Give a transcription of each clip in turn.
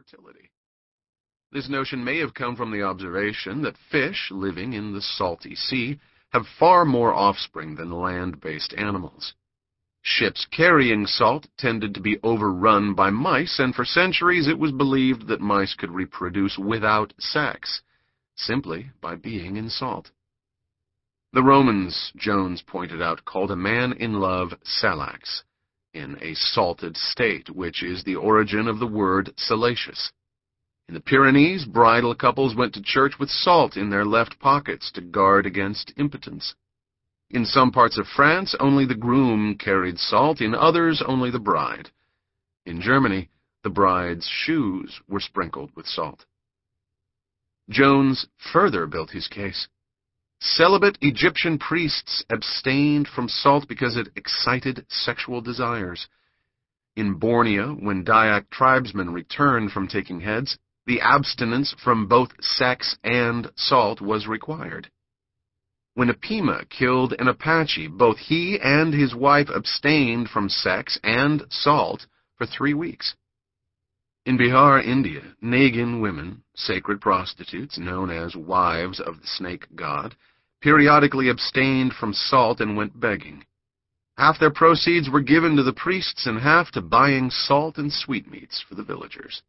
fertility. This notion may have come from the observation that fish living in the salty sea have far more offspring than land-based animals. Ships carrying salt tended to be overrun by mice, and for centuries it was believed that mice could reproduce without sex, simply by being in salt. The Romans, Jones pointed out, called a man in love salax, in a salted state, which is the origin of the word salacious. In the Pyrenees, bridal couples went to church with salt in their left pockets to guard against impotence. In some parts of France, only the groom carried salt, in others, only the bride. In Germany, the bride's shoes were sprinkled with salt. Jones further built his case. Celibate Egyptian priests abstained from salt because it excited sexual desires. In Borneo, when Dayak tribesmen returned from taking heads, the abstinence from both sex and salt was required. When a Pima killed an Apache, both he and his wife abstained from sex and salt for three weeks. In Bihar, India, Nagin women, sacred prostitutes known as wives of the snake god, periodically abstained from salt and went begging. Half their proceeds were given to the priests and half to buying salt and sweetmeats for the villagers.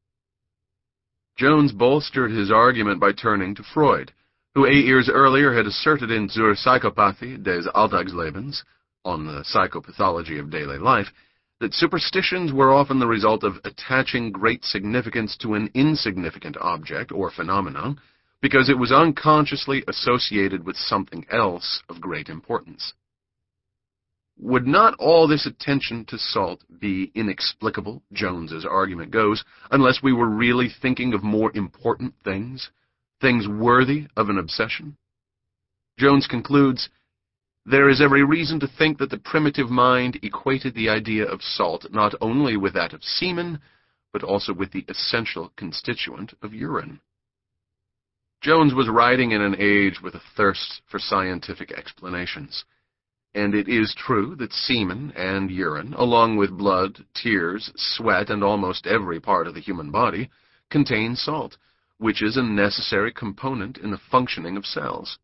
Jones bolstered his argument by turning to Freud, who eight years earlier had asserted in Zur Psychopathologie des Alltagslebens, on the psychopathology of daily life, that superstitions were often the result of attaching great significance to an insignificant object or phenomenon because it was unconsciously associated with something else of great importance. Would not all this attention to salt be inexplicable, Jones's argument goes, unless we were really thinking of more important things? things worthy of an obsession? Jones concludes, there is every reason to think that the primitive mind equated the idea of salt not only with that of semen, but also with the essential constituent of urine. Jones was writing in an age with a thirst for scientific explanations, and it is true that semen and urine, along with blood, tears, sweat, and almost every part of the human body, contain salt, which is a necessary component in the functioning of cells.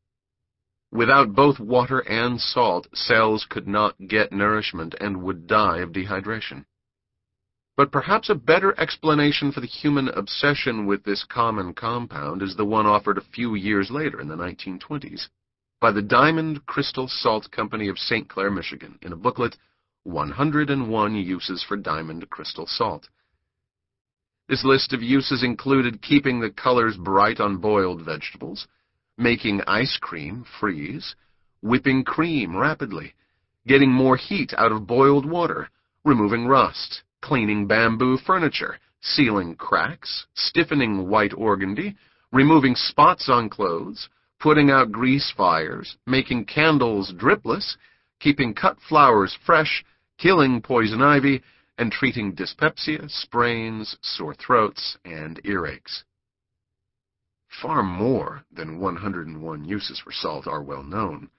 Without both water and salt, cells could not get nourishment and would die of dehydration. But perhaps a better explanation for the human obsession with this common compound is the one offered a few years later in the 1920s by the Diamond Crystal Salt Company of St. Clair, Michigan, in a booklet, 101 Uses for Diamond Crystal Salt. This list of uses included keeping the colors bright on boiled vegetables, making ice cream freeze, whipping cream rapidly, getting more heat out of boiled water, removing rust, cleaning bamboo furniture, sealing cracks, stiffening white organdy, removing spots on clothes, putting out grease fires, making candles dripless, keeping cut flowers fresh, killing poison ivy, and treating dyspepsia, sprains, sore throats, and earaches. Far more than 101 uses for salt are well known.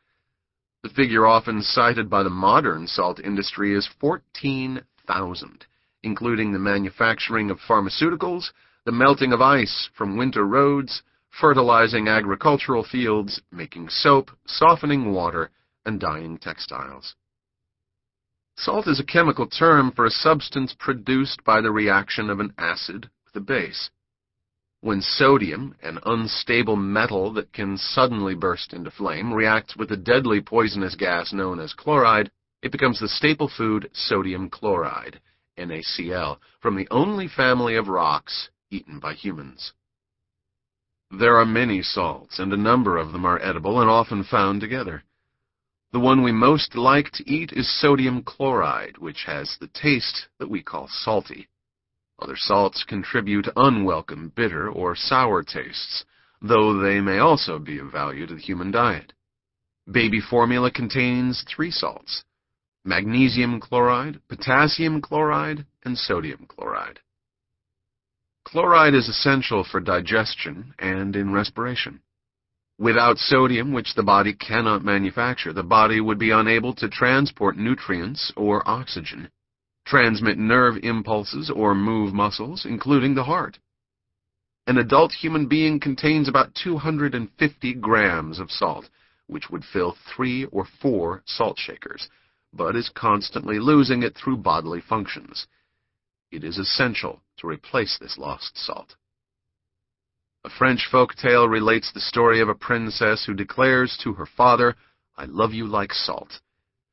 The figure often cited by the modern salt industry is 14,000, including the manufacturing of pharmaceuticals, the melting of ice from winter roads, fertilizing agricultural fields, making soap, softening water, and dyeing textiles. Salt is a chemical term for a substance produced by the reaction of an acid with a base. When sodium, an unstable metal that can suddenly burst into flame, reacts with a deadly poisonous gas known as chloride, it becomes the staple food sodium chloride, NaCl, from the only family of rocks eaten by humans. There are many salts, and a number of them are edible and often found together. The one we most like to eat is sodium chloride, which has the taste that we call salty. Other salts contribute unwelcome bitter or sour tastes, though they may also be of value to the human diet. Baby formula contains three salts, magnesium chloride, potassium chloride, and sodium chloride. Chloride is essential for digestion and in respiration. Without sodium, which the body cannot manufacture, the body would be unable to transport nutrients or oxygen, transmit nerve impulses, or move muscles, including the heart. An adult human being contains about 250 grams of salt, which would fill three or four salt shakers, but is constantly losing it through bodily functions. It is essential to replace this lost salt. A French folk tale relates the story of a princess who declares to her father, I love you like salt.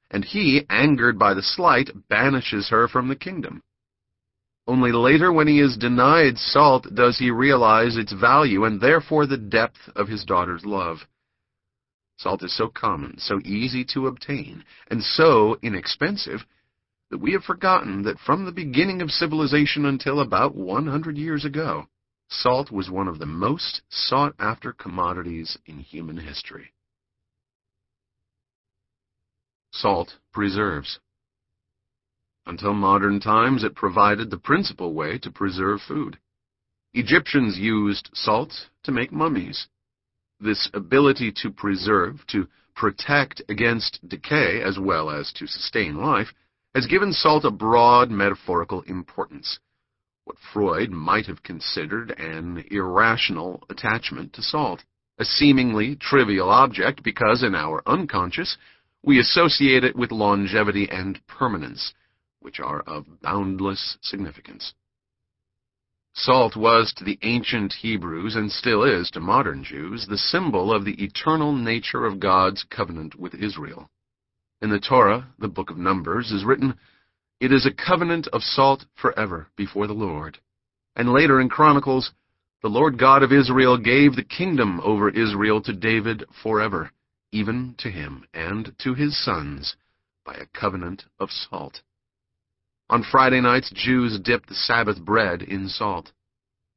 And he, angered by the slight, banishes her from the kingdom. Only later, when he is denied salt, does he realize its value and therefore the depth of his daughter's love. Salt is so common, so easy to obtain, and so inexpensive that we have forgotten that from the beginning of civilization until about 100 years ago, salt was one of the most sought after commodities in human history. Salt preserves. Until modern times, it provided the principal way to preserve food. Egyptians used salt to make mummies. This ability to preserve, to protect against decay as well as to sustain life, has given salt a broad metaphorical importance. What Freud might have considered an irrational attachment to salt, a seemingly trivial object because in our unconscious we associate it with longevity and permanence, which are of boundless significance. Salt was to the ancient Hebrews, and still is to modern Jews, the symbol of the eternal nature of God's covenant with Israel. In the Torah, the book of Numbers, is written, It is a covenant of salt forever before the Lord. And later in Chronicles, the Lord God of Israel gave the kingdom over Israel to David forever, even to him and to his sons, by a covenant of salt. On Friday nights, Jews dip the Sabbath bread in salt.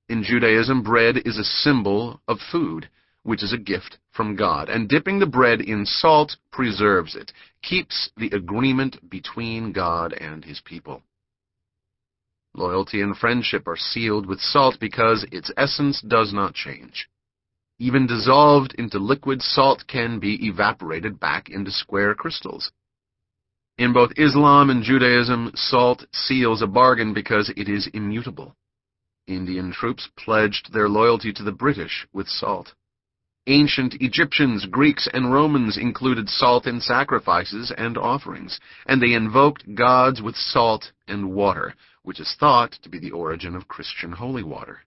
In Judaism, bread is a symbol of food, which is a gift from God, and dipping the bread in salt preserves it, keeps the agreement between God and his people. Loyalty and friendship are sealed with salt because its essence does not change. Even dissolved into liquid, salt can be evaporated back into square crystals. In both Islam and Judaism, salt seals a bargain because it is immutable. Indian troops pledged their loyalty to the British with salt. Ancient Egyptians, Greeks, and Romans included salt in sacrifices and offerings, and they invoked gods with salt and water, which is thought to be the origin of Christian holy water.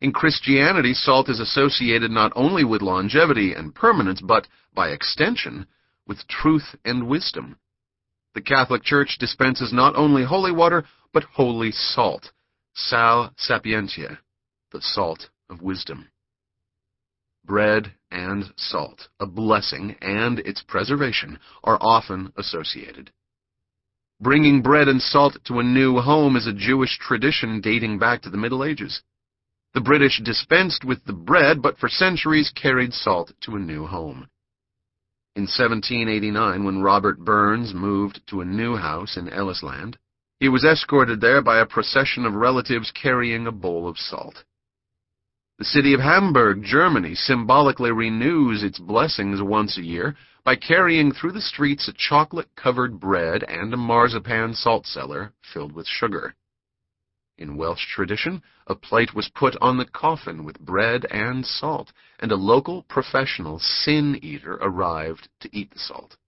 In Christianity, salt is associated not only with longevity and permanence, but, by extension, with truth and wisdom. The Catholic Church dispenses not only holy water, but holy salt, sal sapientia, the salt of wisdom. Bread and salt, a blessing and its preservation, are often associated. Bringing bread and salt to a new home is a Jewish tradition dating back to the Middle Ages. The British dispensed with the bread, but for centuries carried salt to a new home. In 1789, when Robert Burns moved to a new house in Ellisland, he was escorted there by a procession of relatives carrying a bowl of salt. The city of Hamburg, Germany, symbolically renews its blessings once a year by carrying through the streets a chocolate-covered bread and a marzipan salt cellar filled with sugar. In Welsh tradition, a plate was put on the coffin with bread and salt, and a local professional sin eater arrived to eat the salt.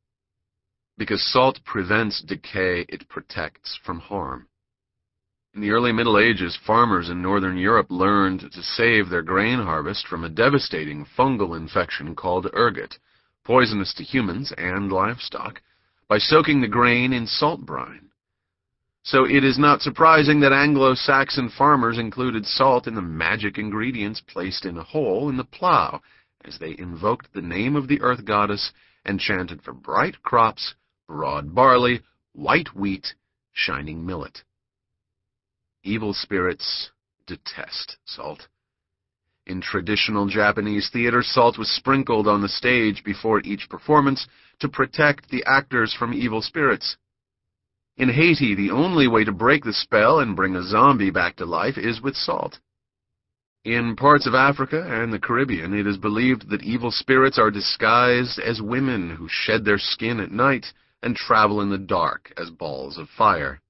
Because salt prevents decay, it protects from harm. In the early Middle Ages, farmers in northern Europe learned to save their grain harvest from a devastating fungal infection called ergot, poisonous to humans and livestock, by soaking the grain in salt brine. So it is not surprising that Anglo-Saxon farmers included salt in the magic ingredients placed in a hole in the plow as they invoked the name of the earth goddess and chanted for bright crops, broad barley, white wheat, shining millet. Evil spirits detest salt. In traditional Japanese theater, salt was sprinkled on the stage before each performance to protect the actors from evil spirits. In Haiti, the only way to break the spell and bring a zombie back to life is with salt. In parts of Africa and the Caribbean, it is believed that evil spirits are disguised as women who shed their skin at night and travel in the dark as balls of fire.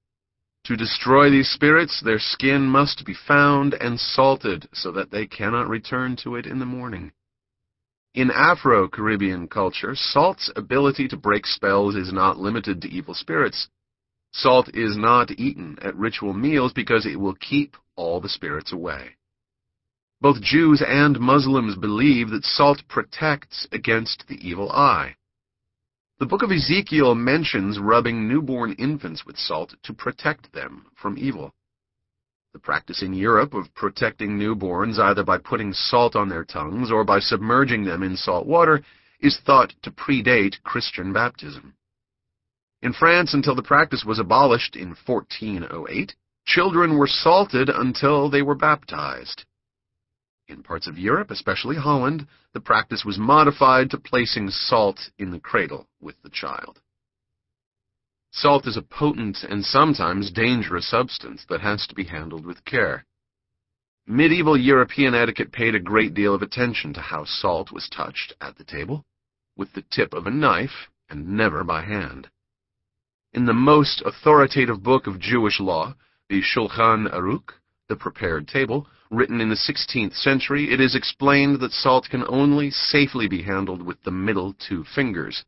To destroy these spirits, their skin must be found and salted so that they cannot return to it in the morning. In Afro-Caribbean culture, salt's ability to break spells is not limited to evil spirits. Salt is not eaten at ritual meals because it will keep all the spirits away. Both Jews and Muslims believe that salt protects against the evil eye. The book of Ezekiel mentions rubbing newborn infants with salt to protect them from evil. The practice in Europe of protecting newborns either by putting salt on their tongues or by submerging them in salt water is thought to predate Christian baptism. In France, until the practice was abolished in 1408, children were salted until they were baptized. In parts of Europe, especially Holland, the practice was modified to placing salt in the cradle with the child. Salt is a potent and sometimes dangerous substance that has to be handled with care. Medieval European etiquette paid a great deal of attention to how salt was touched at the table, with the tip of a knife and never by hand. In the most authoritative book of Jewish law, the Shulchan Aruch, the prepared table, written in the 16th century, it is explained that salt can only safely be handled with the middle two fingers.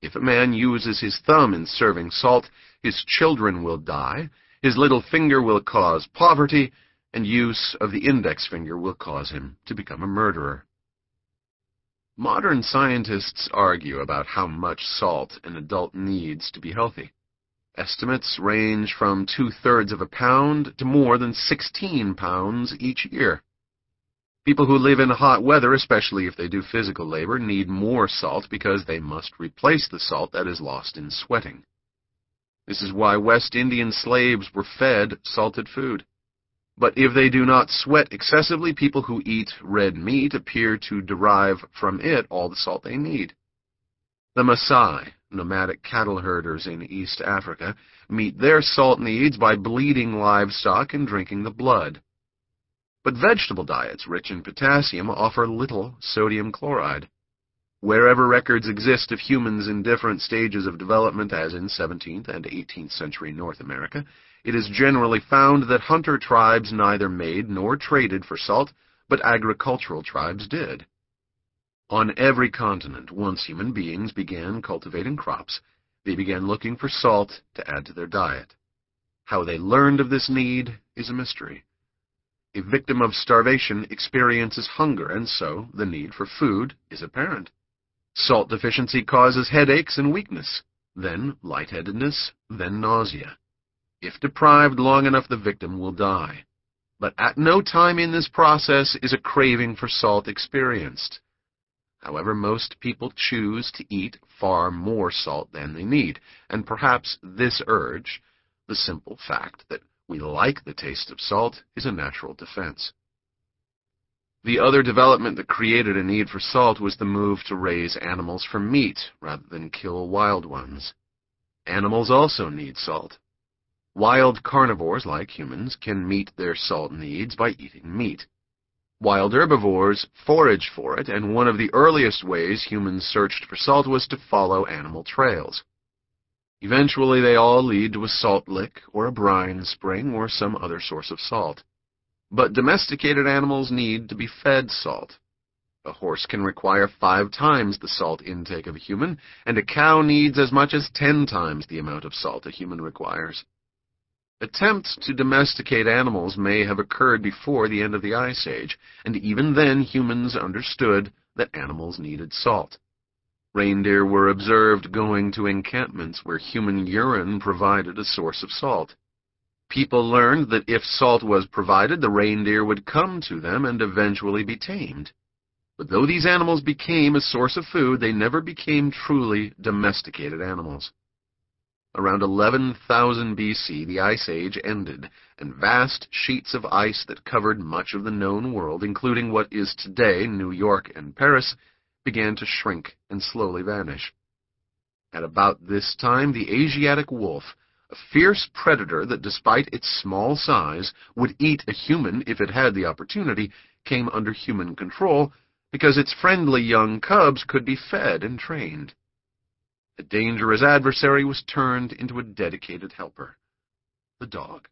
If a man uses his thumb in serving salt, his children will die, his little finger will cause poverty, and use of the index finger will cause him to become a murderer. Modern scientists argue about how much salt an adult needs to be healthy. Estimates range from two-thirds of a pound to more than 16 pounds each year. People who live in hot weather, especially if they do physical labor, need more salt because they must replace the salt that is lost in sweating. This is why West Indian slaves were fed salted food. But if they do not sweat excessively, people who eat red meat appear to derive from it all the salt they need. The Maasai, nomadic cattle herders in East Africa, meet their salt needs by bleeding livestock and drinking the blood. But vegetable diets rich in potassium offer little sodium chloride. Wherever records exist of humans in different stages of development, as in 17th and 18th century North America, it is generally found that hunter tribes neither made nor traded for salt, but agricultural tribes did. On every continent, once human beings began cultivating crops, they began looking for salt to add to their diet. How they learned of this need is a mystery. A victim of starvation experiences hunger, and so the need for food is apparent. Salt deficiency causes headaches and weakness, then lightheadedness, then nausea. If deprived long enough, the victim will die. But at no time in this process is a craving for salt experienced. However, most people choose to eat far more salt than they need, and perhaps this urge, the simple fact that we like the taste of salt is a natural defense. The other development that created a need for salt was the move to raise animals for meat rather than kill wild ones. Animals also need salt. Wild carnivores, like humans, can meet their salt needs by eating meat. Wild herbivores forage for it, and one of the earliest ways humans searched for salt was to follow animal trails. Eventually, they all lead to a salt lick or a brine spring or some other source of salt. But domesticated animals need to be fed salt. A horse can require five times the salt intake of a human, and a cow needs as much as ten times the amount of salt a human requires. Attempts to domesticate animals may have occurred before the end of the Ice Age, and even then humans understood that animals needed salt. Reindeer were observed going to encampments where human urine provided a source of salt. People learned that if salt was provided, the reindeer would come to them and eventually be tamed. But though these animals became a source of food, they never became truly domesticated animals. Around 11,000 BC, the Ice Age ended, and vast sheets of ice that covered much of the known world, including what is today New York and Paris, began to shrink and slowly vanish. At about this time, the Asiatic wolf, a fierce predator that despite its small size would eat a human if it had the opportunity, came under human control because its friendly young cubs could be fed and trained. A dangerous adversary was turned into a dedicated helper. the dog.